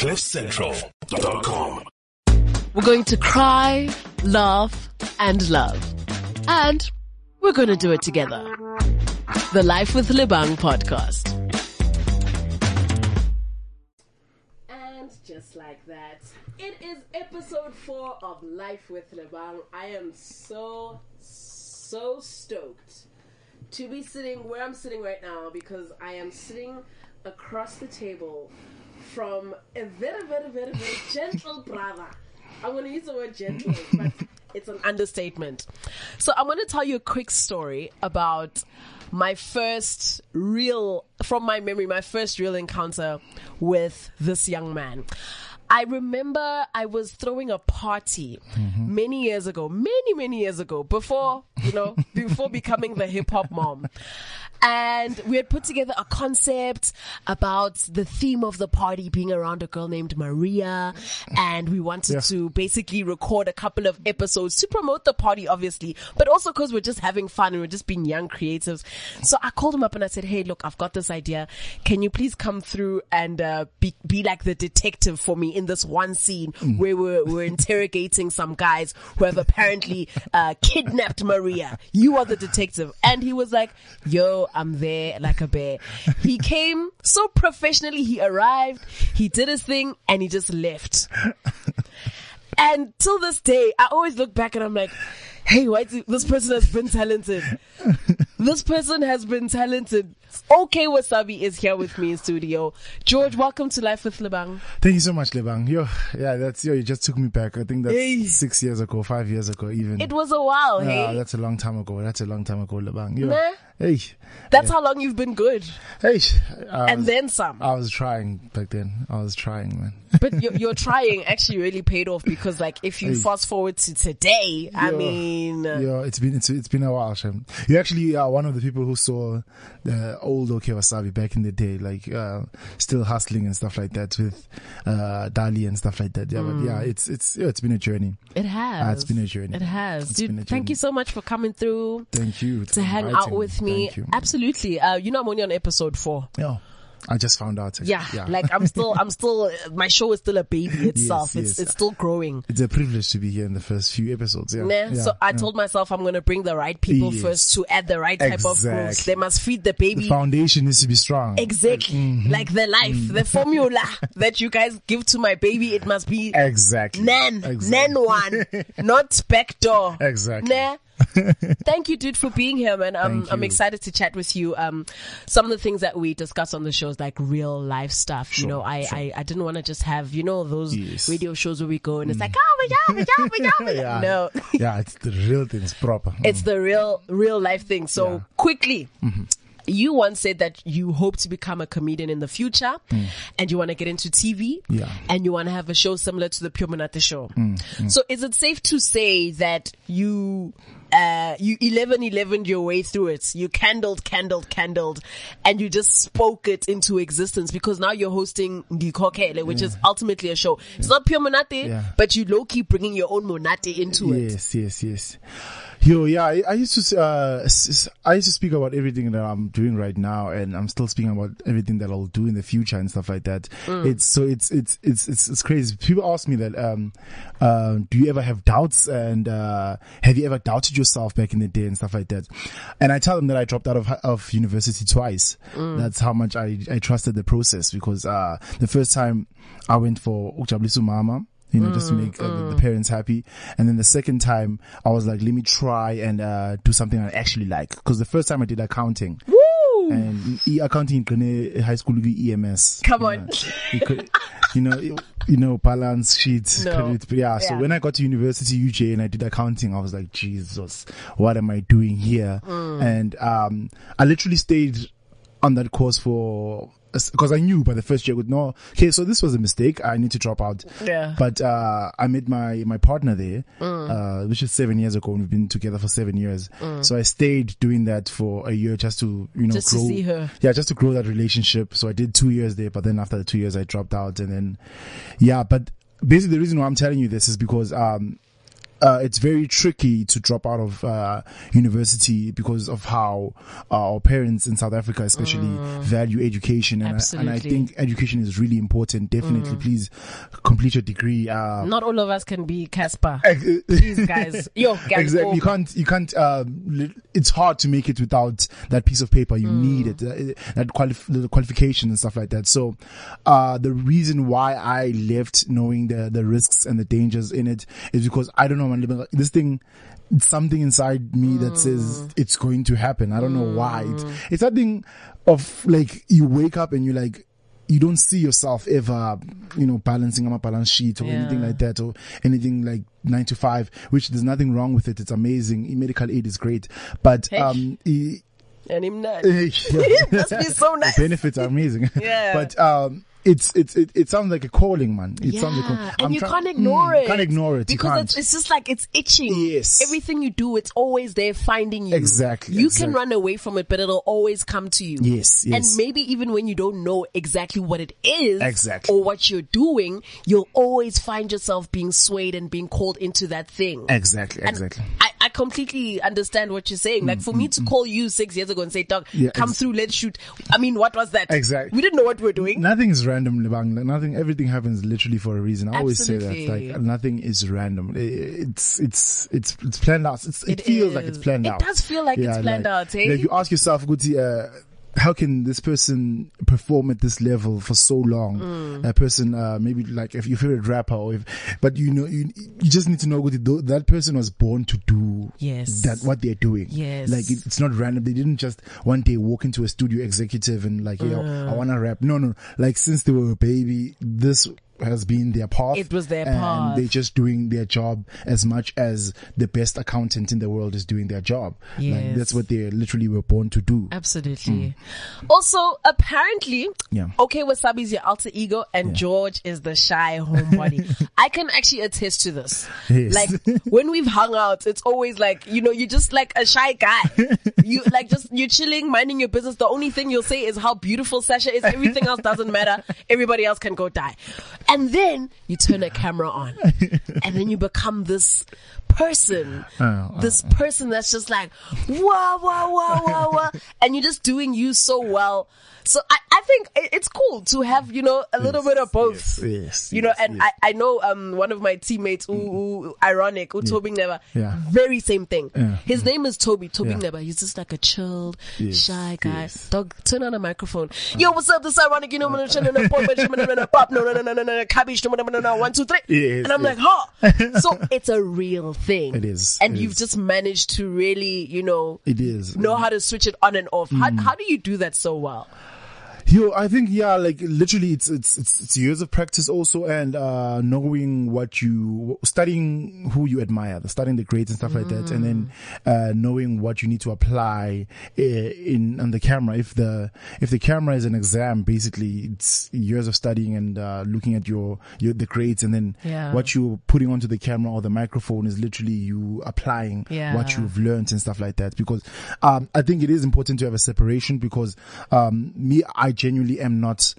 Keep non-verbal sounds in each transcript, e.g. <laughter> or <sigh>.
CliffCentral.com. We're going to cry, laugh, and love. And we're going to do it together. The Life with Lebang podcast. And just like that, it is episode four of Life with Lebang. I am so, so stoked to be sitting where I'm sitting right now because I am sitting across the table from a very, very, very, very <laughs> gentle brother. I'm going to use the word gentle, <laughs> but it's an understatement. So I'm going to tell you a quick story about my first real, from my memory, my first real encounter with this young man. I remember I was throwing a party mm-hmm. many years ago, many, many years ago, before, you know, before becoming the hip hop mom. And we had put together a concept about the theme of the party being around a girl named Maria. And we wanted Yeah. to basically record a couple of episodes to promote the party, obviously, but also because we're just having fun and we're just being young creatives. So I called him up and I said, Hey, look, I've got this idea. Can you please come through and, uh, be, be like the detective for me in this one scene where we're, we're interrogating some guys who have apparently, uh, kidnapped Maria. Yeah, you are the detective. And he was like, yo, I'm there like a bear. He came so professionally. He arrived, he did his thing and he just left. And till this day, I always look back and I'm like, hey, why do, this person has been talented. This person has been talented. Okay Wasabi is here with me in studio. George, welcome to Life with Lebang. Thank you so much, Lebang. Yo, yeah, that's yo. You just took me back. I think that's Hey. six years ago, five years ago, even. It was a while, yeah, hey? that's a long time ago. That's a long time ago, Lebang. Yo, Nah. Hey, That's how long you've been good. hey. I And was, then some. I was trying back then. I was trying, man. But your, your trying actually really paid off because like if you Hey. fast forward to today, I mean, uh, Yeah, it's been it's, it's been a while, Shem. You actually are one of the people who saw the old OK Wasabi back in the day, like uh, still hustling and stuff like that with uh, Dali and stuff like that. Yeah, but yeah, it's it's yeah, it's been a journey. it has. Ah, it's been a journey. It has. It's Dude, a thank you so much for coming through. Thank you to hang out with me. Thank you. Absolutely. Uh, you know, I'm only on episode four. Yeah, I just found out. actually. Yeah, like I'm still, I'm still, my show is still a baby <laughs> itself. Yes, it's, yes. it's still growing. it's a privilege to be here in the first few episodes. Yeah, yeah, so I yeah. told myself I'm gonna bring the right people Yes. first to add the right type of growth. They must feed the the baby foundation needs to be strong. exactly Mm-hmm. like the life, the formula <laughs> that you guys give to my baby. It must be Exactly. nan, Exactly. nan one, <laughs> not backdoor. Exactly. Nah. <laughs> Thank you, dude, for being here, man. I'm I'm excited to chat with you. Um, some of the things that we discuss on the show is like real life stuff. you know, I, sure. I I didn't want to just have you know those Yes. radio shows where we go and it's mm. like oh my god, my god, my <laughs> god, my god. yeah. No, <laughs> yeah, it's the real thing. It's proper. it's mm. the real real life thing. So Yeah. quickly. Mm-hmm. You once said that you hope to become a comedian in the future mm. and you want to get into TV Yeah. and you want to have a show similar to the Pure Monate show. So is it safe to say that you, uh, you 11 11 your way through it? You candled, candled, candled and you just spoke it into existence because now you're hosting Ngikokele, which is ultimately a show. It's not Pure Monate, Yeah. but you low key bringing your own Monate into it. Yes, yes, yes. Yo, yeah, I, I used to, uh, I used to speak about everything that I'm doing right now, and I'm still speaking about everything that I'll do in the future and stuff like that. It's so it's it's it's it's it's crazy. People ask me that, um, uh, do you ever have doubts, and uh, have you ever doubted yourself back in the day and stuff like that? And I tell them that I dropped out of of university twice. That's how much I I trusted the process because uh, the first time I went for Ujablisu Mama you know, just to make uh, the, the parents happy. And then the second time, I was like, let me try and uh, do something I actually like. Because the first time I did accounting, Woo! and e- accounting in high school EMS. Come you on. know, you, could, you know, you- know, balance sheets, No. credit. Yeah. So when I got to university UJ and I did accounting, I was like, Jesus, what am I doing here? Mm. And um, I literally stayed on that course for because I knew by the first year, I would know, okay, so this was a mistake. I need to drop out. Yeah. But uh, I met my my partner there, uh, which is seven years ago, and we've been together for seven years. So I stayed doing that for a year just to you know Just to grow. see her. Yeah, just to grow that relationship. So I did two years there, but then after the two years, I dropped out, and then yeah. But basically, the reason why I'm telling you this is because um, uh, it's very tricky to drop out of uh, university because of how uh, our parents in South Africa, especially, value education, and I, and I Mm. Mm. think education is really important. Definitely, please complete your degree. Uh, Not all of us can be Cassper. <laughs> Please, guys. Yo, guys. <laughs> Exactly. You can't. You can't. Um, it's hard to make it without that piece of paper. You Mm. need it. Uh, that the qualification and stuff like that. So, uh, the reason why I left, knowing the the risks and the dangers in it, is because I don't know. Man, like, This thing. Something inside me that says Mm. it's going to happen. I don't know why. It's, it's thing of like you wake up and you like you don't see yourself ever, you know, balancing on a balance sheet or anything like that or anything like nine to five, which there's nothing wrong with it. It's amazing. Medical aid is great, but, Hey. um, e- And him not. <laughs> <laughs> must be so nice. The benefits are amazing. <laughs> Yeah. But, um, it's, it's, it, it sounds like a calling, man. It sounds like, a, and you try- can't ignore Mm, it. Can't ignore it. You because it's, it's just like it's itching. Yes. Everything you do, it's always there finding you. Exactly, You exactly. can run away from it, but it'll always come to you. Yes, And maybe even when you don't know exactly what it is, Exactly. or what you're doing, you'll always find yourself being swayed and being called into that thing. exactly, And exactly. I completely understand what you're saying. Like for me to call you six years ago and say, Doug, Yeah, come through, let's shoot. I mean, what was that? Exactly. We didn't know what we were doing. Nothing is random, Lebang. Like, Nothing, everything happens literally for a reason. I always say that. Like nothing is random. It's it's it's it's planned out. It's, it, It feels like it's planned It out. It does feel like it's planned like, out, eh? Like you ask yourself, Guti, uh, how can this person perform at this level for so long? Mm. A person, uh, maybe like if your favorite rapper, or if, but you know, you you just need to know, that person was born to do Yes. that what they're doing. Yes. like it, it's not random. They didn't just one day walk into a studio executive and like, yeah, Uh. I want to rap. No, no. Like since they were a baby, this has been their path. It was their and path. They're just doing their job as much as the best accountant in the world is doing their job. Like that's what they literally were born to do. Absolutely. Also, apparently, Mm. Yeah. okay, Wasabi is your alter ego, and George is the shy homebody. <laughs> I can actually attest to this. Yes. Like <laughs> when we've hung out, it's always like you know you're just like a shy guy. You <laughs> like just you're chilling, minding your business. The only thing you'll say is how beautiful Sasha is. Everything else doesn't matter. Everybody else can go die. And then you turn a camera on, <laughs> and then you become this person, Oh, this person that's just like wow, wow, wow, wow, wow, and you're just doing you so well. So I, I think it's cool to have you know a little bit of both. Yes, yes, you know, yes, and yes. I, I know um one of my teammates who, who ironic who Toby Never Yeah. very same thing. Yeah. His name is Toby Toby Yeah. Never. He's just like a chilled, Yes, shy guy. yes. Dog, turn on a microphone. Yo, what's up? This ironic, you know, no, no, no, no, pop, no, no, no, no, no, no, no, no, no, no, cabbage, no, no, no, no, one, two, three. Yes, and I'm yes. like, huh? So it's a real thing. It is, And it you've is. just managed to really, you know, It is. know how to switch it on and off. Mm. How, how do you do that so well? Yo, I think yeah, like literally, it's it's it's, it's years of practice also, and uh knowing what you studying who you admire, studying the grades and stuff like that, and then uh knowing what you need to apply uh, in on the camera. If the if the camera is an exam, basically it's years of studying and uh looking at your your the grades, and then Yeah. what you're putting onto the camera or the microphone is literally you applying Yeah. what you've learned and stuff like that. Because um I think it is important to have a separation because um me I genuinely am not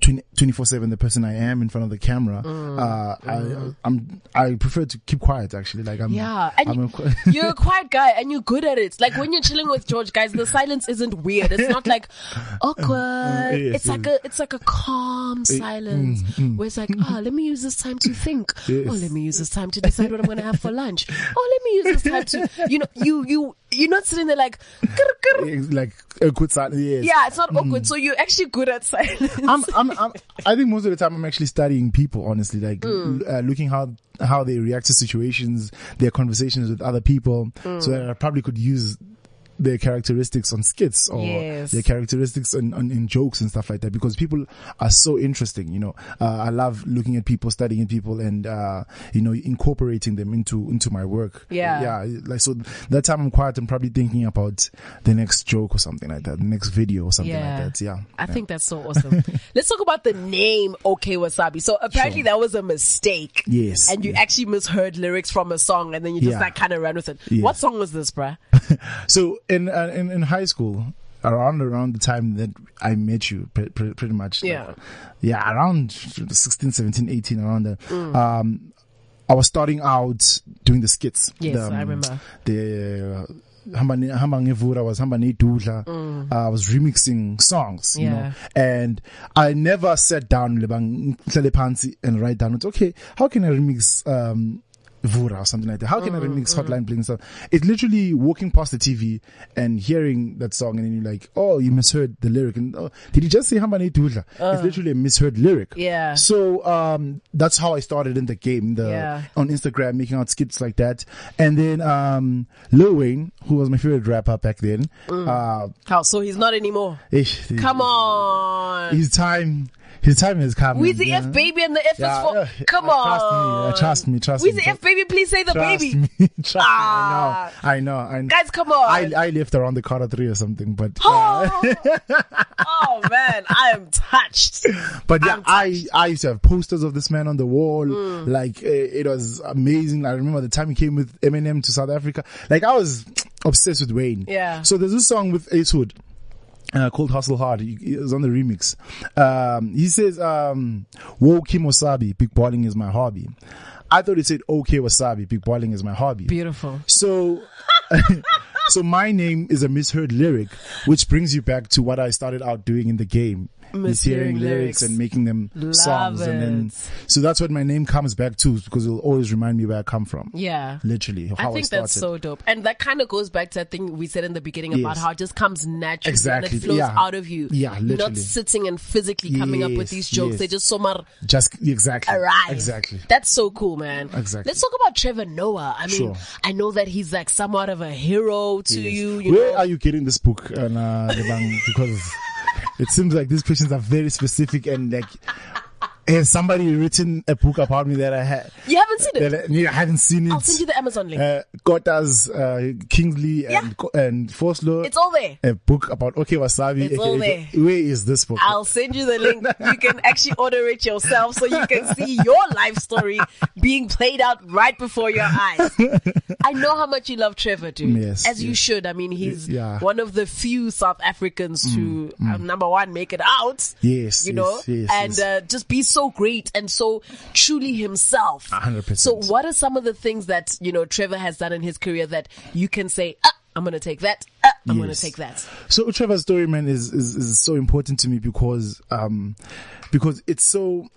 24 7 the person I am in front of the camera. Mm. uh, I, I'm, I prefer to keep quiet actually. Like I'm, Yeah, and I'm a, <laughs> you're a quiet guy and you're good at it. Like when you're chilling with George, guys, the silence isn't weird. It's not like <laughs> awkward. yes, it's like a it's like a calm silence where it's like, ah, let me use this time to think. Yes. Oh, let me use this time to decide what I'm gonna have for lunch. <laughs> Oh, let me use this time to, you know, you you you're not sitting there like, "Grr, grr." <laughs> like a good silence. Yes. yeah, it's not awkward. So you're actually good at silence. I'm, I'm, I'm, I think most of the time I'm actually studying people, honestly, like Mm. uh, looking how how they react to situations, their conversations with other people, Mm. so that I probably could use their characteristics on skits or Yes. their characteristics on, on, in jokes and stuff like that because people are so interesting you know uh, i love looking at people studying people and uh you know incorporating them into into my work Yeah. yeah like so that time i'm quiet i'm probably thinking about the next joke or something like that the next video or something Yeah. like that yeah I think that's so awesome. <laughs> Let's talk about the name OK Wasabi. So apparently Sure. that was a mistake. Yes, And you yes. actually misheard lyrics from a song and then you just Yeah. like kind of ran with it. What song was this, bruh? <laughs> So in uh, in in high school, around around the time that I met you, pre- pre- pretty much. like, Yeah. yeah, around 16, 17, 18, around there. Mm. Um, I was starting out doing the skits. Yes, the, um, I remember. The uh, Hamba Ne- Hamba Ngevura was Hamba Nedudla. Uh, I was remixing songs, you know, Mm. Yeah. and I never sat down ngihlale phansi and write down. It's okay. How can I remix um, Vura or something like that? How can I Mm, remix Hotline Bling stuff? It's literally walking past the TV and hearing that song, and then you're like, oh, you misheard the lyric. And oh, did you just say Hamba Nedudla? it's literally a misheard lyric. Uh. Yeah. So um, that's how I started in the game, the Yeah. on Instagram, making out skits like that. And then um, Lil Wayne, who was my favorite rapper back then, uh, How? So he's not anymore. ish, Mm. Come on. his time, his time has come. Weezy yeah. F baby and the F Yeah, is for. yeah, Come uh, on. Trust me, uh, trust me, trust Weezy me. F baby, please say the Trust baby. me, <laughs> trust Ah. me. I know, I know. I know. Guys, come on. I, I left around the Carter three or something, but uh, oh. <laughs> oh man, I am touched. But yeah, I'm I I used to have posters of this man on the wall. Mm. Like uh, it was amazing. I remember the time he came with Eminem to South Africa. Like I was obsessed with Wayne. Yeah. So there's this song with Ace Hood. Uh, called Hustle Hard. He, he was on the remix. Um, he says, um, Whoa, Kim Wasabi, big balling is my hobby. I thought he said, okay, Wasabi, big balling is my hobby. Beautiful. So, <laughs> so my name is a misheard lyric, which brings you back to what I started out doing in the game. Is hearing Mishearing lyrics and making them Love songs, and then so that's what my name comes back to because it'll always remind me where I come from. Yeah. Literally, how I, I think started. that's so dope. And that kind of goes back to that thing we said in the beginning about how it just comes naturally Exactly, and it flows yeah. out of you. Yeah, You're not sitting and physically coming up with these jokes. yes. They just so much just exactly, arrive. exactly. That's so cool, man. Exactly. Let's talk about Trevor Noah. I mean, Sure. I know that he's like somewhat of a hero to Yes. you. You Where know, are you getting this book, and uh, because it seems like these questions are very specific and like. Has somebody written a book about me that I had? you haven't seen it. I, I haven't seen it. I'll send you the Amazon link. uh, uh, Kingsley and yeah. and Forslow. it's all there. a book about okay wasabi. It's all aka- Where is this book? I'll send you the link. You can actually order it yourself so you can see your life story being played out right before your eyes. <laughs> I know how much you love Trevor, dude. Yes, As you should. I mean, he's Yeah. Mm, one of the few South Africans to, uh, number one, make it out. Yes, You yes, know, yes, and yes. Uh, just be so great and so truly himself. 100%. So, what are some of the things that, you know, Trevor has done in his career that you can say, ah, I'm going to take that. Ah, I'm going to take that. So Trevor's story, man, is, is is so important to me because um because it's so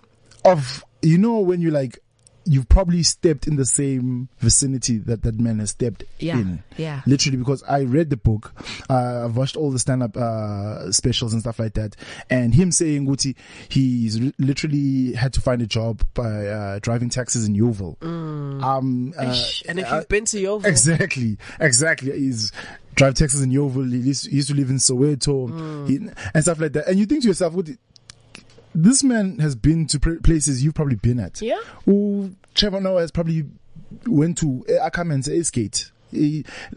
of you know when you like you've probably stepped in the same vicinity that that man has stepped Yeah, in. yeah. Literally because I read the book, uh, I've watched all the stand up uh specials and stuff like that, and him saying Guti he's re- literally had to find a job by uh driving taxis in Yeoville. Um uh, and if uh, you've been to Yeoville, Exactly, exactly. He's drive Texas in Yeoville. He used, to live in Soweto Mm. he, and stuff like that. And you think to yourself, This man has been to places you've probably been at. Yeah. Who Trevor Noah has probably went to uh, Ackerman's skate.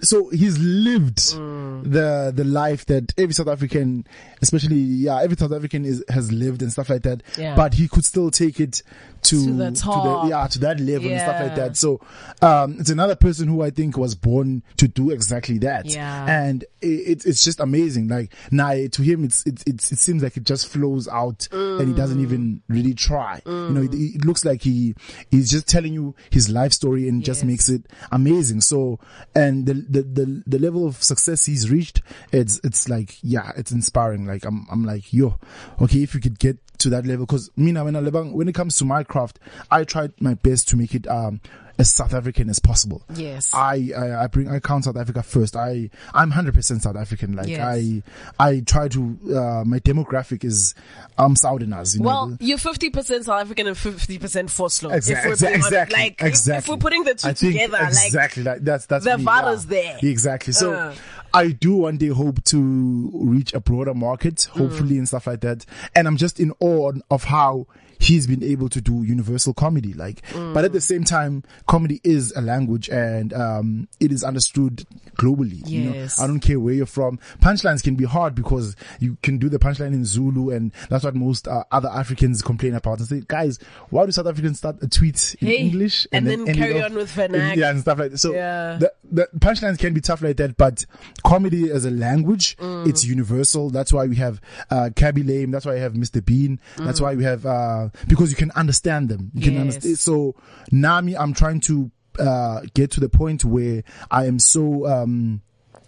So he's lived Mm. the the life that every South African, especially yeah, every South African is has lived and stuff like that. Yeah. But he could still take it to To the top. yeah to that level and stuff like that. So um, it's another person who I think was born to do exactly that. Yeah. And it, it's it's just amazing. Like now to him, it's it, it's it seems like it just flows out, and he doesn't even really try. You know, it, it looks like he he's just telling you his life story and just makes it amazing. So and the, the the the level of success he's reached, it's it's like yeah, it's inspiring. Like I'm I'm like yo, okay, if you could get to that level, because me now when I when it comes to my craft, I tried my best to make it um as South African as possible. Yes. I, I I bring I count South Africa first. I I'm hundred percent South African. Like Yes. I I try to uh, my demographic is um Southerners. You Well, know, you're 50% South African and 50% Forslow. Exactly, If we're exactly, Like, if- exactly. if we're putting the two together, exactly like that's that's the value's yeah. there. Exactly. So Uh. I do one day hope to reach a broader market, hopefully, Mm. and stuff like that. And I'm just in awe of how he's been able to do universal comedy. Like, Mm. but at the same time, comedy is a language and um, it is understood globally. you know? Yes. I don't care where you're from. Punchlines can be hard because you can do the punchline in Zulu, and that's what most uh, other Africans complain about. And say, guys, why do South Africans start a tweet in Hey, English and then end it carry on with vernac? Yeah, and stuff like that. So Yeah. the, the punchlines can be tough like that, but comedy as a language, Mm. it's universal. That's why we have uh, Khaby Lame. That's why we have Mr. Bean. Mm. That's why we have uh, uh, because you can understand them. You can understand. So now me, I'm trying to uh, get to the point where I am so um,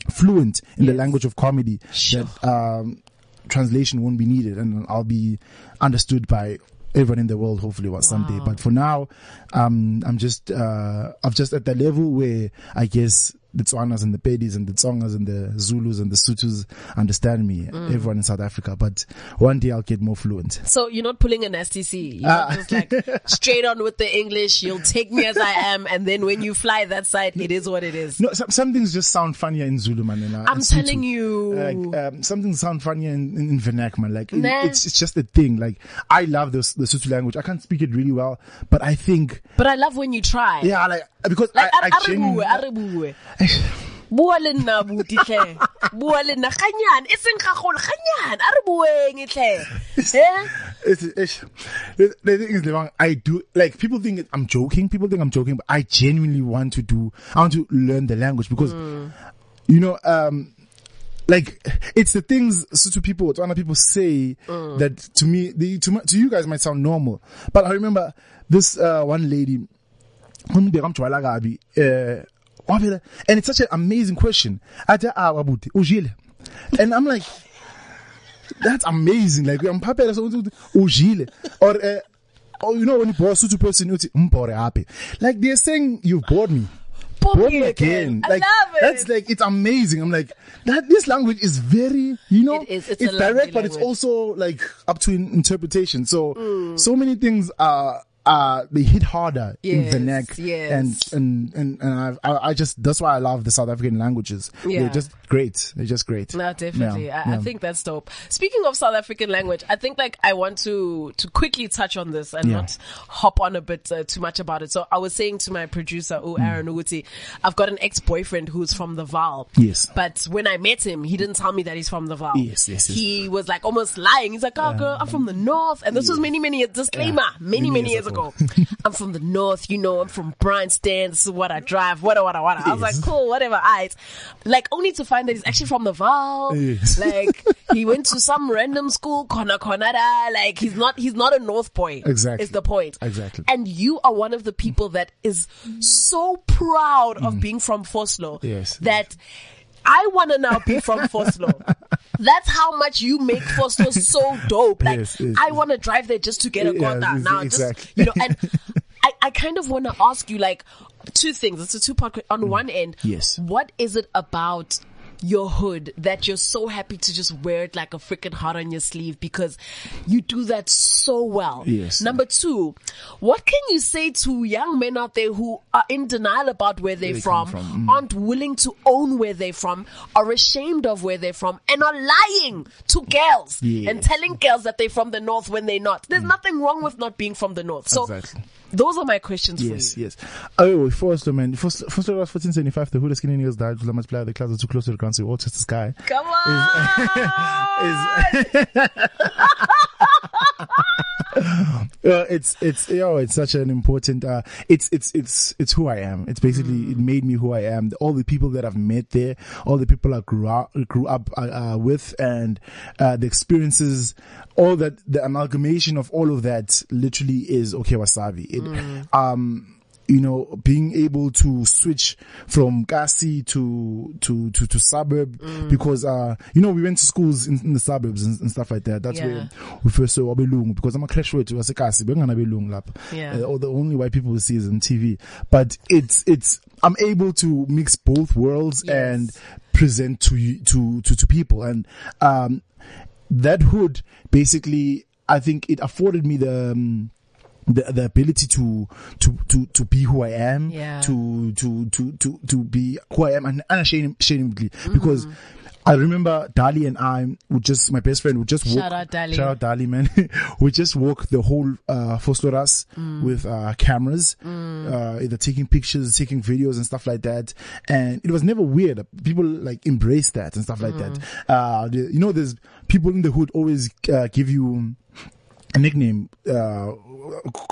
fluent in the language of comedy Sure. that um, translation won't be needed, and I'll be understood by everyone in the world hopefully one someday. But for now, um, I'm just uh, I'm just at the level where I guess the Tswanas and the Pedis and the Tsongas and the Zulus and the Sutus understand me. Mm. Everyone in South Africa, but one day I'll get more fluent. So you're not pulling an STC. You're Ah. just like <laughs> straight on with the English. You'll take me as I am, and then when you fly that side, it is what it is. No, some, some things just sound funnier in Zulu, man. And, uh, I'm telling you. Like, um, some things sound funnier in, in, in vernac, man. Like, it- Nah. it's, it's just a thing. Like, I love this, the Sotho language. I can't speak it really well, but I think, but I love when you try. yeah, like, because Like, I, I a- a re genuinely, bue, a re bue. Bua le nna abuti. Bua le nna ganyane. E seng gagolo ganyane. A re bueng hle. Eh? it's, it's, the, thing is, Lebang, I do, like, people think I'm joking. People think I'm joking, but I genuinely want to do, I want to learn the language because, you know, um, like it's the things Sotho people, Tswana people say that to me, the, to, to you guys might sound normal. But I remember this uh, one lady, umbeka mjwala kabi, wabela- and it's such an amazing question. "Ah, wabuti, ujile?" And I'm like, that's amazing. Like I'm happy ujile or uh, or you know when you bore a Sotho person, you "Mbore happy." Like they're saying you've bored me. Bore me again. again. I like love it. that's like it's amazing. I'm like that. This language is very, you know, It is. It's a lovely direct, but it's also like up to in- interpretation. So Mm. so many things are. Uh, they hit harder in the Yes, neck, yes. and and and, and I, I just that's why I love the South African languages. Yeah. They're just great. They're just great. No, definitely. Yeah, I, I think that's dope. Speaking of South African language, I think like I want to to quickly touch on this and Yeah. not hop on a bit uh, too much about it. So I was saying to my producer, oh Mm. Aaron Uguti, I've got an ex boyfriend who's from the Vaal. Yes. But when I met him, he didn't tell me that he's from the Vaal. Yes, yes, yes. He was like almost lying. He's like, oh girl, I'm from the north, and this was many many a disclaimer many many, Many years years ago. I'm from the north, you know. I'm from Bryanston. This is what I drive. What what what. I was like, cool, whatever. I like only to find that he's actually from the Vaal. Yes. Like he went to some random school, Kona Konada. Like he's not he's not a North boy. Exactly. Is the point. Exactly. And you are one of the people that is so proud of being from Foslo. Mm. Yes. That I want to now be from Foslo. That's how much you make Foslo so dope. Like Yes, yes, I want to drive there just to get a Yeah, yes, now, exactly. just you know, and I, I kind of want to ask you like two things. It's a two part. On one end, Mm. Yes. what is it about your hood that you're so happy to just wear it like a freaking heart on your sleeve because you do that so well? Yes. Number two, what can you say to young men out there who are in denial about where they're they from, from, mm. aren't willing to own where they're from, are ashamed of where they're from, and are lying to girls and telling girls that they're from the north when they're not? There's nothing wrong with not being from the north. So Exactly. Those are my questions Yes, for you. yes. Oh, first, of man. First, first was 1475. The Huda skinny niggas died. The multiplier, the clouds are too close to the ground, so all just the sky. Come <laughs> on. <laughs> <laughs> Uh, it's it's yo, it's such an important. Uh, it's it's it's it's who I am. It's basically it made me who I am. All the people that I've met there, all the people I grew up grew up uh, uh, with, and uh, the experiences, all that the amalgamation of all of that literally is okay wasabi. It, um you know, being able to switch from Kasi to to to, to suburb because uh you know we went to schools in, in the suburbs and, and stuff like that. That's Yeah. where we first saw Abelung because I'm a crash rate was Kasi, but Abelung lap. Yeah. Uh, or the only white people see is on TV. But it's it's I'm able to mix both worlds Yes. and present to you to to to people and um that hood basically I think it afforded me the um, the the ability to to to to be who I am Yeah. to to to to to be who I am and unashamedly Mm-hmm. because I remember Dali and I would just my best friend would just walk Shout out Dali. shout out Dali man <laughs> we just walk the whole uh Vosloorus Mm. with uh cameras uh either taking pictures taking videos and stuff like that and it was never weird people like embrace that and stuff like Mm. that uh you know there's people in the hood always uh, give you nickname uh,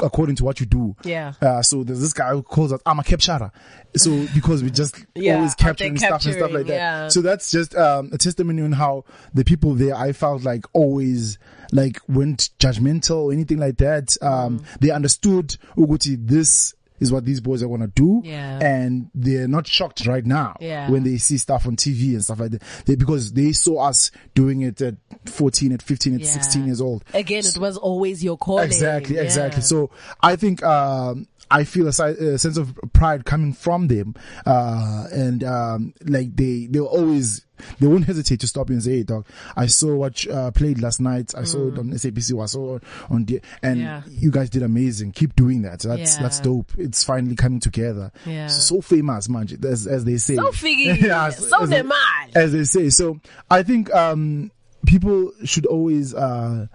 according to what you do. Yeah. Uh, so there's this guy who calls us I'm a capturer. So because we just <laughs> Yeah, always capturing stuff and stuff like that. yeah. So that's just um, a testimony on how the people there I felt like always like weren't judgmental or anything like that. Um, Mm. they understood Uguti this is what these boys are gonna do, Yeah. and they're not shocked right now Yeah. when they see stuff on TV and stuff like that. They, because they saw us doing it at 14, at 15, at Yeah. 16 years old. Again, it was always your calling. Exactly, Yeah. exactly. So I think um, I feel a, a sense of pride coming from them, uh, and um, like they they'll always they won't hesitate to stop you and say, "Hey, dog, I saw what uh, played last night. I saw it on SABC. I saw it on the and Mm. Yeah. you guys did amazing. Keep doing that. That's Yeah. that's dope. It's finally coming together. Yeah. So, so famous, man, as as they say. So figgy. <laughs> So as, man. as they say. So I think um, people should always, uh,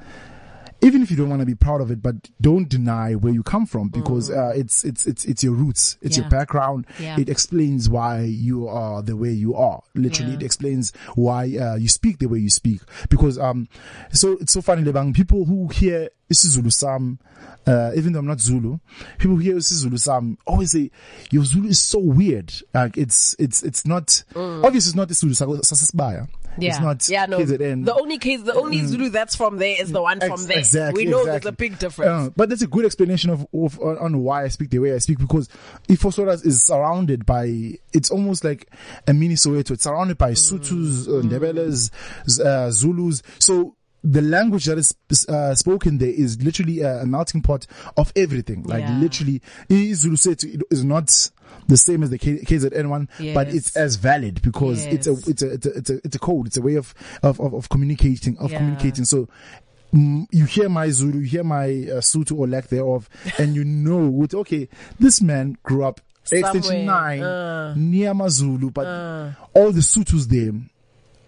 even if you don't want to be proud of it, but don't deny where you come from because uh, it's it's it's it's your roots, it's your Mm. Background. Yeah. It explains why you are the way you are. Literally, Yeah. it explains why uh, you speak the way you speak. Because um, so it's so funny, Lebang. People who hear isiZulu Sam, uh, even though I'm not Zulu, people who hear isiZulu Sam always say your Zulu is so weird. Like it's it's it's not obviously it's not isiZulu Sasisbaya. Mm. Yeah. It's not yeah, no. KZN. The only case, the only Zulu that's from there is the one from there. Exactly. we know exactly. there's a big difference. Uh, but that's a good explanation of, of on, why I speak the way I speak because Ifosoras is surrounded by it's almost like a mini Soweto. It's surrounded by Sutus, uh, Ndebeles, uh, Zulus. So the language that is uh, spoken there is literally a, a melting pot of everything. Like Yeah. literally, Zulu is not the same as the K- KZN one, but it's as valid because it's a it's a it's a it's a it's a code. It's a way of of of, of communicating of Yeah. communicating. So mm, you hear my Zulu, you hear my uh, Sutu or lack thereof, <laughs> and you know, with, okay, this man grew up extension nine uh. near Mazulu, but all the Sutus there.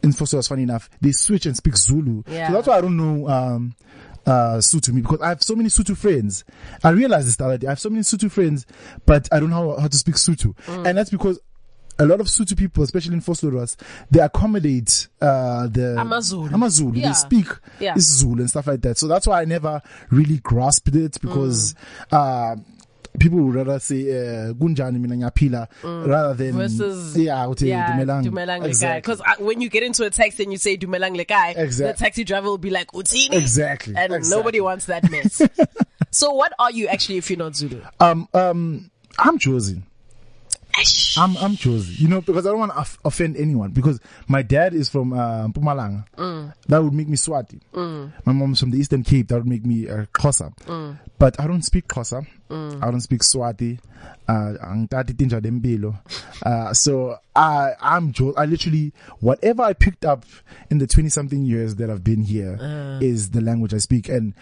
In Fosso, funny enough, they switch and speak Zulu. Yeah. So that's why I don't know um, uh, Sutu me because I have so many Sutu friends. I realized this the other day. I have so many Sutu friends, but I don't know how, how to speak Sutu, Mm. and that's because a lot of Sutu people, especially in Vosloorus, they accommodate uh, the Amazulu. Amazulu. Yeah. They speak Yeah. this Zulu and stuff like that. So that's why I never really grasped it because uh, people would rather say uh, Gunjani mina ngiyaphila rather than Versus- yeah, uthi Yeah, dumelang. Dumelang Exactly. Because when you get into a taxi and you say Dumelang le guy, Exact- the taxi driver will be like Utini. Exactly, And exactly. nobody wants that mess. <laughs> so what are you actually if you're not Zulu? Um, um, I'm chosen. I'm I'm chosen, you know, because I don't want to off- offend anyone. Because my dad is from uh, Mpumalanga, Mm. that would make me Swati. My mom's from the Eastern Cape, that would make me uh, Xhosa. Mm. But I don't speak Xhosa. I don't speak Swati. Uh, angithathi tinja dempilo. Uh, so I I'm jo- I literally whatever I picked up in the twenty something years that I've been here Uh. is the language I speak, and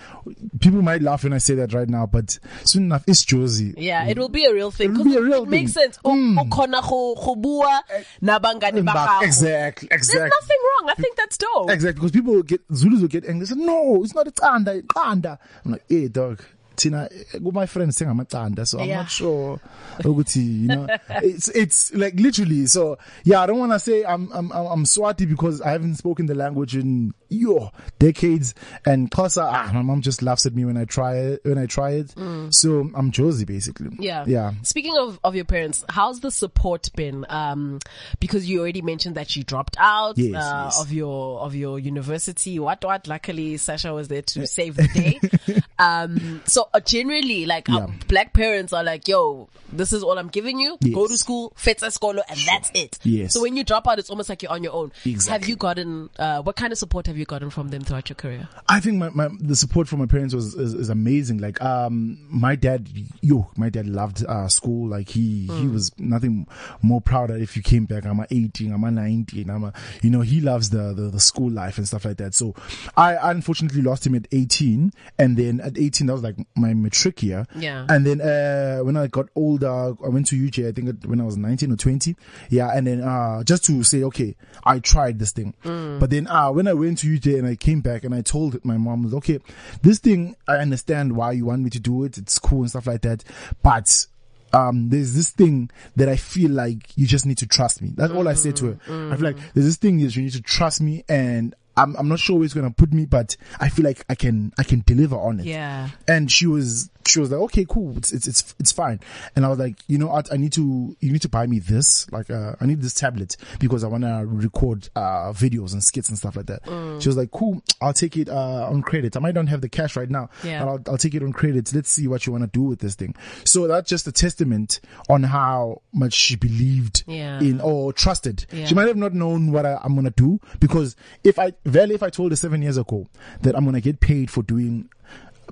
people might laugh when I say that right now, but soon enough, it's Josie. Yeah, it will be a real thing. It'll 'Cause be a real it makes thing. sense. U- ukhona go- go bua nabangani bakho. Exactly, There's nothing wrong. I think that's dope. Exactly, because people will get Zulus will get angry. Say, no, it's not a tanda, tanda. I'm like, hey, dog. Tina, eh, my friends saying I'm a tanda, so I'm Yeah. not sure. Ukuthi, you know, <laughs> it's it's like literally. So yeah, I don't want to say I'm I'm I'm Swati because I haven't spoken the language in yo decades. And Xhosa, ah, my mom just laughs at me when I try it when I try it. So I'm Josie basically. Mm. Yeah. yeah. Speaking of, of your parents, how's the support been? Um, because you already mentioned that you dropped out Yes, uh, yes. of your of your university. What what? Luckily, Sasha was there to save the day. <laughs> um, so uh, generally, like uh, Yeah. black parents are like, "Yo, this is all I'm giving you. Go to school, fetsa skolo, and that's it." Yes. So when you drop out, it's almost like you're on your own. Exactly. Have you gotten uh, what kind of support have you gotten from them throughout your career? I think my, my the support from my parents was is, is amazing. Like um my dad yo, my dad loved uh school. Like he he was nothing more prouder if you came back. I'm a 18, I'm a 19, I'm a you know, he loves the, the the school life and stuff like that. So I unfortunately lost him at 18 and then at 18 that was like my matric year. Yeah. And then uh when I got older, I went to UJ I think when I was 19 or 20. Yeah, and then uh just to say okay, I tried this thing. But then uh when I went to And I came back and I told my mom, okay, this thing, I understand why you want me to do it. It's cool and stuff like that. But, um, there's this thing that I feel like you just need to trust me. That's all I said to her. I feel like there's this thing that you need to trust me and I'm I'm not sure where it's gonna put me, but I feel like I can I can deliver on it. Yeah. And she was she was like, okay, cool, it's it's it's, it's fine. And I was like, you know what, I need to you need to buy me this, like uh, I need this tablet because I wanna record uh videos and skits and stuff like that. Mm. She was like, cool, I'll take it uh on credit. I might not have the cash right now, Yeah. but I'll I'll take it on credit. Let's see what you wanna do with this thing. So that's just a testament on how much she believed Yeah. in or trusted. Yeah. She might have not known what I, I'm gonna do because if I, Valley, if I told her seven years ago that I'm gonna get paid for doing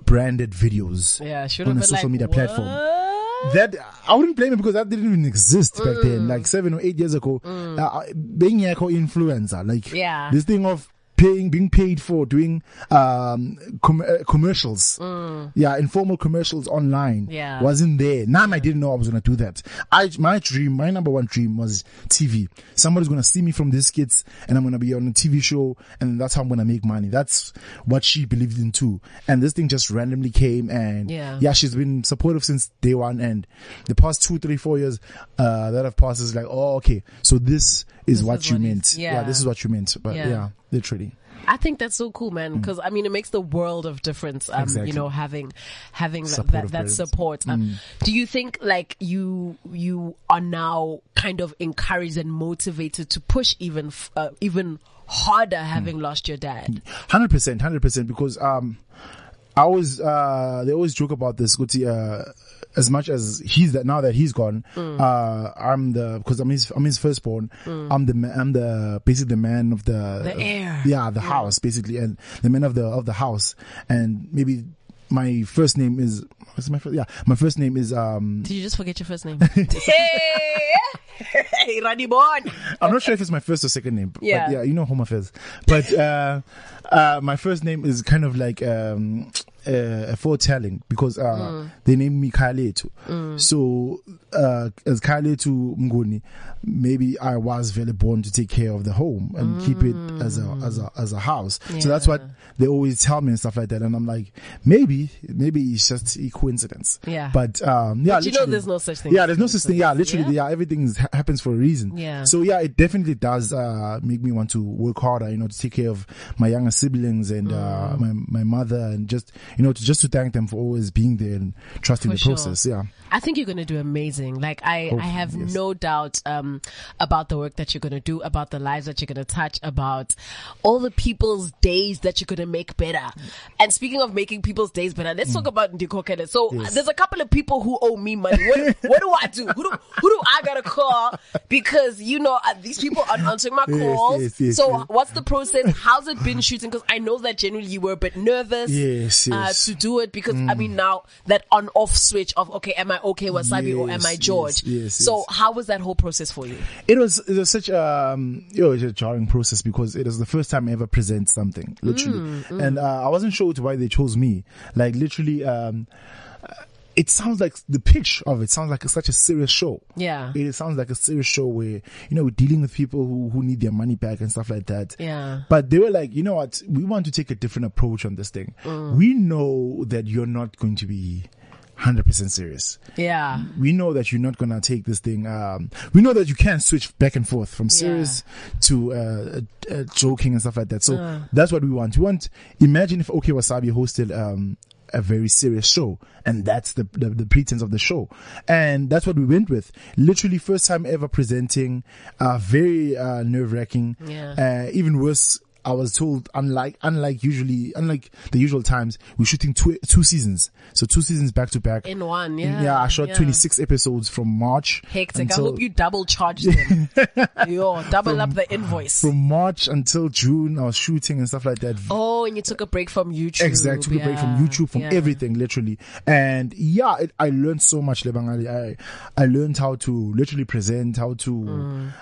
branded videos Yeah, on a social like, media platform, that I wouldn't blame her because that didn't even exist back Mm. then, like seven or eight years ago. Uh, being a co-influencer, like Yeah. this thing of paying, being paid for doing um com- uh, commercials, yeah, informal commercials online, Mm. Yeah. wasn't there. Now I didn't know I was gonna do that. I my dream, my number one dream was TV. Somebody's gonna see me from these kids, and I'm gonna be on a TV show, and that's how I'm gonna make money. That's what she believed in too. And this thing just randomly came, and Yeah. yeah, she's been supportive since day one. And the past two, three, four years uh, that have passed is like, oh, okay, so this is This what is you what meant. is. Yeah. this is what you meant. But Yeah. yeah, literally. I think that's so cool, man. Because I mean, it makes the world of difference. Um, Exactly. you know, having having that that, support. Um, Do you think like you you are now kind of encouraged and motivated to push even uh, even harder having lost your dad? Hundred percent, hundred percent. Because um, I always uh, they always joke about this. Guti, uh, as much as he's that now that he's gone, uh, I'm the because I'm his I'm his firstborn. I'm the I'm the basically the man of the The heir. Yeah, the house basically, and the man of the of the house. And maybe my first name is what's my first? Yeah, my first name is um. Did you just forget your first name? <laughs> hey, <laughs> Rani Bon. I'm not sure if it's my first or second name. But Yeah. yeah, you know home affairs. But uh, uh, my first name is kind of like um, uh, a foretelling because uh, Mm. they named me Kailetu. So uh, as Kailetu Mguni, maybe I was very born to take care of the home and keep it as a as a as a house. So that's what Mm. They always tell me and stuff like that. And I'm like, maybe maybe it's just a coincidence. Yeah. But um, yeah, But you know, there's no such thing. yeah, there's no such thing. Yeah, literally, Yeah? yeah, everything happens for a reason. Yeah. So yeah, it definitely does uh, make me want to work harder. You know, to take care of my younger siblings and Mm. uh, my my mother, and just you know, to just to thank them for always being there and trusting For the sure. process. Yeah. I think you're going to do amazing. Like I, I have yes. no doubt um, about the work that you're going to do, about the lives that you're going to touch, about all the people's days that you're going to make better. And speaking of making people's days better, let's talk about Ndikokele. So Mm. Yes. there's a couple of people who owe me money. What, what do I do? Who do, who do I got to call? Because you know uh, these people aren't answering my calls. yes, yes, so yes. what's the process? How's it been shooting? Because I know that generally you were a bit nervous Yes, uh, yes. to do it because I mean now that on off switch of okay, am I okay Wasabi or am I George? yes, yes, so yes. how was that whole process for you? It was it was such um you know, it's a jarring process because it was the first time I ever present something literally, Mm, and uh, I wasn't sure why they chose me. Like literally, um, it sounds like the pitch of it sounds like it's such a serious show. Yeah. It sounds like a serious show where, you know, we're dealing with people who, who need their money back and stuff like that. Yeah. But they were like, you know what? We want to take a different approach on this thing. Mm. We know that you're not going to be 100% serious. Yeah. We know that you're not going to take this thing. Um, we know that you can't switch back and forth from serious to, uh, uh, uh, joking and stuff like that. So Uh. that's what we want. We want, imagine if OK Wasabi hosted, um, a very serious show. And that's the, the the pretense of the show. And that's what we went with. Literally first time ever presenting uh very uh nerve-wracking Yeah. uh even worse I was told, unlike, unlike usually, unlike the usual times, we're shooting two, two seasons. So two seasons back to back. In one, yeah. Yeah, I shot yeah. 26 episodes from March. Hectic. I hope you double charged <laughs> them. Yo, double up the invoice. From March until June, I was shooting and stuff like that. oh, and you took a break from YouTube. Exactly, took a break from YouTube, from yeah. everything, literally. And yeah, it, I learned so much, Lebangali. I, I learned how to literally present, how to,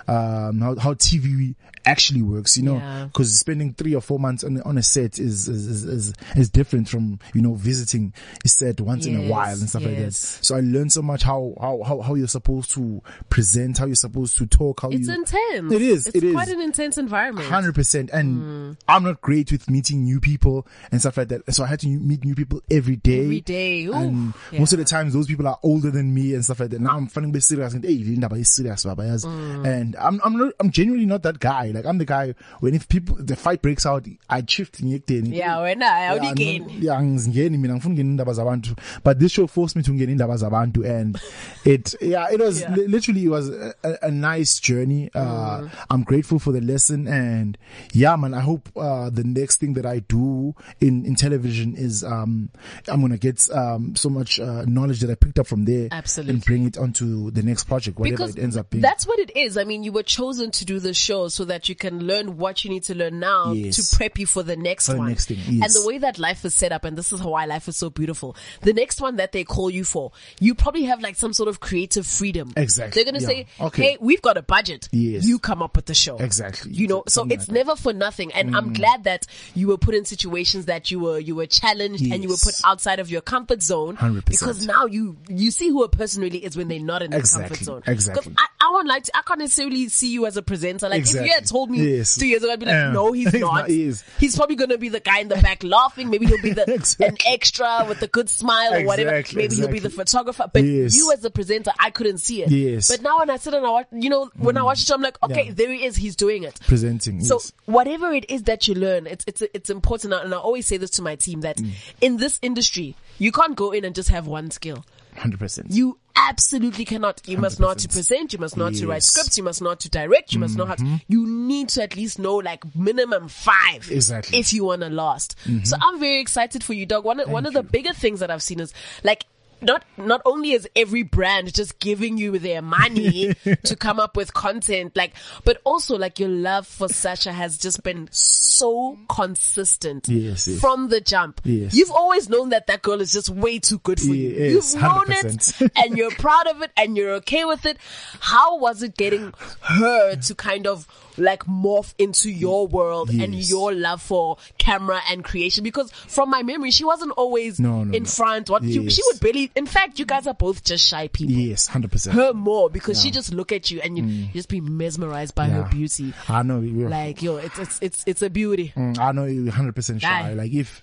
um, how, how TV actually works, you know, Mm. Yeah. because spending three or four months on, on a set is, is, is, is, is different from, you know, visiting a set once in a while and stuff like that. So I learned so much how, how, how, how you're supposed to present, how you're supposed to talk, how It's you, intense. It is, It's it is. quite an intense environment. Hundred percent, and Mm. I'm not great with meeting new people and stuff like that. So I had to meet new people every day. Every day. Ooh. And Yeah. most of the times, those people are older than me and stuff like that. Now I'm finding bit serious and hey, he's serious, yes. Mm. And I'm I'm not, I'm genuinely not that guy. Like I'm the guy when if people the fight breaks out I shift ngiyekudeni yeah i wena awudingeni yeah ngizingeni mina ngifuna ukungena indaba zabantu. But this show forced me to ngena indaba zabantu and it yeah it was Yeah. literally it was a, a, nice journey. Uh I'm grateful for the lesson and yeah man I hope uh the next thing that I do in in television is um I'm going to get um so much uh, knowledge that I picked up from there Absolutely. and bring it onto the next project whatever because it ends up being. that's what it is. I mean, you were chosen to do the show so that you can learn what you need to learn now Yes. to prep you for the next For the one. next thing, And the way that life is set up, and this is why life is so beautiful. The next one that they call you for, you probably have like some sort of creative freedom. Exactly, They're gonna yeah. say, Okay. "Hey, we've got a budget. Yes. You come up with the show." Exactly. You know, so Something it's like that. Mm. never for nothing. And I'm glad that you were put in situations that you were you were challenged and you were put outside of your comfort zone. 100%. Because now you you see who a person really is when they're not in their comfort zone. Exactly. I, I won't like to, I can't necessarily see you as a presenter. Like if you had told me Yes. two years ago, I'd be like, Yeah. no, he's, He's not. not, he is. He's probably going to be the guy in the back laughing. Maybe he'll be the, <laughs> an extra with a good smile or whatever. Exactly, Maybe he'll be the photographer. But Yes. you as the presenter, I couldn't see it. Yes. Mm. But now when I sit and I watch, you know, when I watch it, I'm like, okay, Yeah. there he is. He's doing it. presenting So yes. whatever it is that you learn, it's it's it's important. And I always say this to my team that Mm. in this industry, you can't go in and just have one skill. 100% You absolutely cannot. You must know how to present. You must know how to write scripts. You must know how to direct. You must know how to, you need to at least know like minimum five. Exactly. If you want to last. So I'm very excited for you, dog. One, of one of the bigger things that I've seen is like, not not only is every brand just giving you their money <laughs> to come up with content, like, but also like your love for Sasha has just been so consistent Yes, yes. from the jump. Yes. You've always known that that girl is just way too good for you. Yes, You've known 100%. it and you're proud of it and you're okay with it. How was it getting her to kind of like morph into your world and your love for camera and creation? Because from my memory, she wasn't always No, no, in no. front. What you, she Yes. would barely. In fact, you guys are both just shy people. yes 100% Her more because she just look at you and you, you just be mesmerized by her beauty. I know you're Like yo, it's it's it's it's a beauty. Mm, I know you're 100% shy. Aye. Like if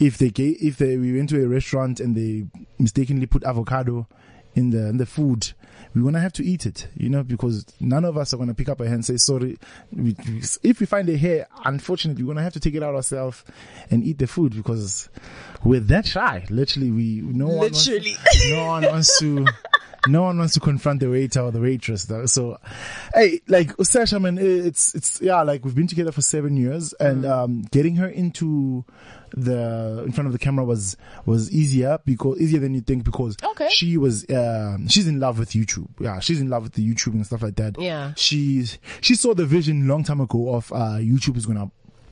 if they gave, if they we went to a restaurant and they mistakenly put avocado in the in the food, we're gonna have to eat it, you know, because none of us are gonna pick up a hand and say sorry. We, if we find a hair, unfortunately, we're gonna have to take it out ourselves and eat the food because we're that shy. Literally, we no one wants Literally. no one wants to. No one wants to confront the waiter or the waitress though. So, hey, like Sasha, man, it's, it's, yeah, like we've been together for seven years and, Mm. um, getting her into the, in front of the camera was, was easier because, easier than you think because Okay. she was, um, she's in love with YouTube. Yeah, she's in love with the YouTube and stuff like that. Yeah. She's, she saw the vision long time ago of, uh, YouTube is gonna, uh,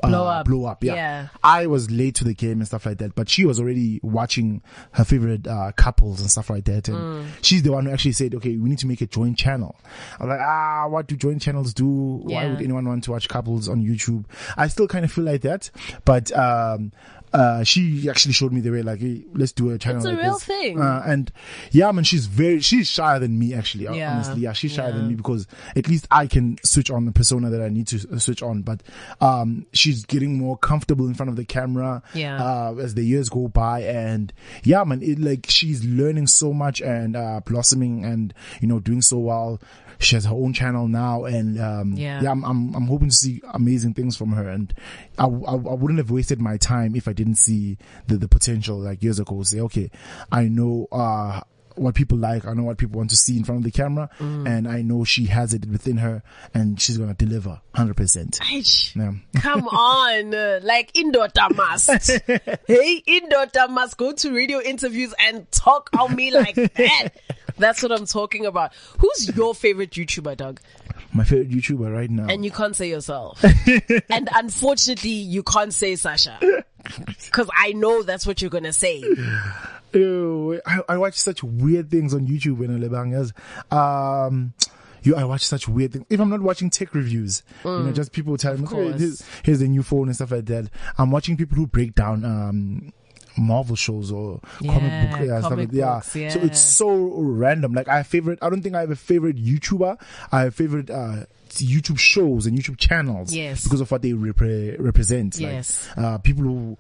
Blow up. blow up. Yeah. Yeah. I was late to the game and stuff like that, but she was already watching her favorite uh, couples and stuff like that. And Mm. she's the one who actually said, okay, we need to make a joint channel. I'm like, ah, what do joint channels do? Why would anyone want to watch couples on YouTube? I still kind of feel like that, but, um, uh, she actually showed me the way, like, hey, let's do a channel It's a like real this. thing. Uh, and yeah, man, she's very, she's shyer than me, actually, Yeah. honestly. Yeah, she's shyer Yeah. than me because at least I can switch on the persona that I need to uh, switch on. But, um, she's getting more comfortable in front of the camera. Yeah. Uh, as the years go by and yeah, man, it like she's learning so much and, uh, blossoming and, you know, doing so well. She has her own channel now and, um, Yeah. yeah, I'm, I'm, I'm hoping to see amazing things from her and I, I, I wouldn't have wasted my time if I didn't see the, the potential like years ago. Say, okay, I know, uh, what people like. I know what people want to see in front of the camera Mm. and I know she has it within her and she's going to deliver 100%. Yeah. Come on, uh, <laughs> like Indota must. <laughs> hey, Indota must go to radio interviews and talk on me like that. That's what I'm talking about. Who's your favorite YouTuber, Doug? My favorite YouTuber right now. And you can't say yourself. <laughs> and unfortunately, you can't say Sasha. Cause I know that's what you're gonna say. Ew, I, I watch such weird things on YouTube when I. Um, you, I watch such weird things. If I'm not watching tech reviews, you know, just people telling me, "Okay, Mm. here's, here's the new phone and stuff like that. I'm watching people who break down, um, Marvel shows or comic Yeah, book, yeah, comic like yeah. books, So it's so random. Like I have favorite, I don't think I have a favorite YouTuber. I have favorite, uh, YouTube shows and YouTube channels. Yes. Because of what they repre- represent. Like, Yes. uh, people who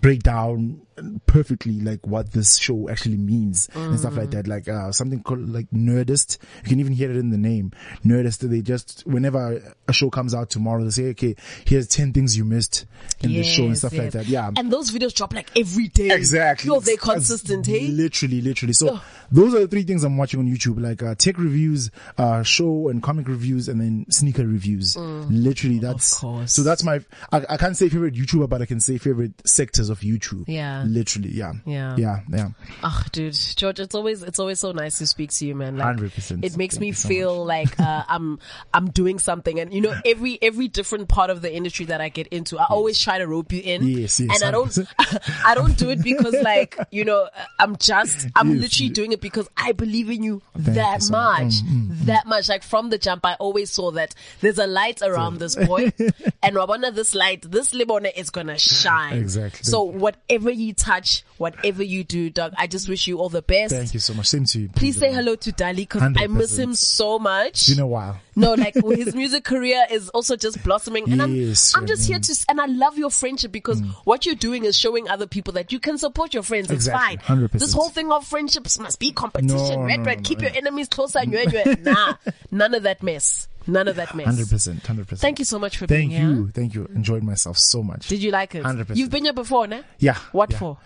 break down perfectly like what this show actually means and stuff Mm. like that. Like uh, something called like Nerdist. You can even hear it in the name. Nerdist. They just whenever a show comes out tomorrow, they say, okay, here's ten things you missed in the show and Yes, stuff like that. Yeah. And those videos drop like every day. Exactly. Yo, they're consistent, hey? Literally, literally. So Ugh. those are the three things I'm watching on YouTube, like uh, tech reviews, uh, show and comic reviews, and then sneaker reviews. Literally, that's Mm. course. so. That's my. I, I can't say favorite YouTuber, but I can say favorite sectors of YouTube. Yeah. Literally, yeah. Yeah. Yeah. Yeah. Oh, dude, George, it's always it's always so nice to speak to you, man. Like, 100%. It makes Thank me you so feel like uh, <laughs> I'm I'm doing something, and you know, every every different part of the industry that I get into, I always try to rope you in. Yes, yes, and I don't <laughs> I don't do it because like you know I'm just I'm Yes, literally yes. doing it because I believe in you Thank you that so much, much. Mm, that much. Like from the jump, I always saw that there's a light around this boy, <laughs> and Wabana, this light, this libona is gonna shine. Exactly. So whatever you touch, whatever you do, Doug, I just wish you all the best. Thank you so much. Same to you. Please say hello to Dali because I miss him so much. It's been a while. no, like his music career is also just blossoming, and Yes, I'm I'm just here to, and I love your friendship because mm. what you're doing is showing other people that you can support your friends. It's Exactly, fine. 100%. This whole thing of friendships must be competition. No, red, no, red, no, keep your enemies closer. Nyue, nyue. nah, <laughs> none of that mess. None of that mess. Hundred percent. Hundred percent. Thank you so much for Thank being here. Thank you. Thank you. Enjoyed myself so much. Did you like it? 100%. You've been here before, ne? Yeah. What yeah. for?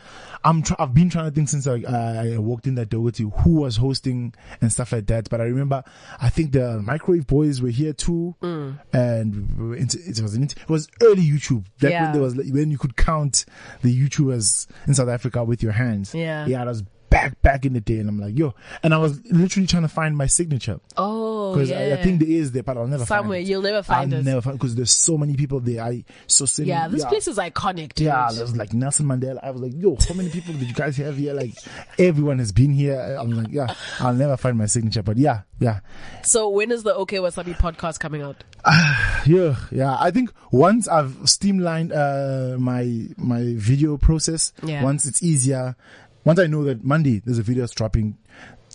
I'm try- I've been trying to think since I, uh, I walked in that door to who was hosting and stuff like that. But I remember, I think the Microwave Boys were here too, Mm. and it was an, it was early YouTube. Back Yeah. when there was when you could count the YouTubers in South Africa with your hands. Yeah. yeah, that was back back in the day, and I'm like, yo, and I was literally trying to find my signature Oh, because yeah. I, I think there is there, but I'll never Somewhere, find it. you'll never find I'll it. never find because there's so many people there. I so silly. yeah, this place is iconic, dude. Yeah, there's like Nelson Mandela. I was like, yo, how many people did you guys have here? Like, everyone has been here. I'm like, yeah, I'll never find my signature, but yeah, yeah, So when is the OK Wasabi podcast coming out? <sighs> yeah, yeah. I think once I've streamlined uh, my my video process, Yeah. once it's easier, once I know that Monday there's a video that's dropping,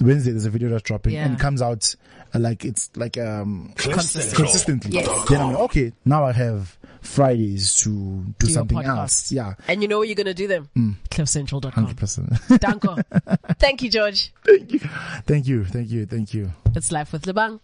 Wednesday there's a video that's dropping, Yeah. and it comes out uh, like it's like um Consistent. consistently. Yes. Then I'm like, okay, now I have Fridays to do, Do something else. Yeah, And you know where you're going to do them? CliffCentral.com. hundred percent. Danko. <laughs> Thank you, George. Thank you, thank you, thank you, thank you. It's Life with Lebang.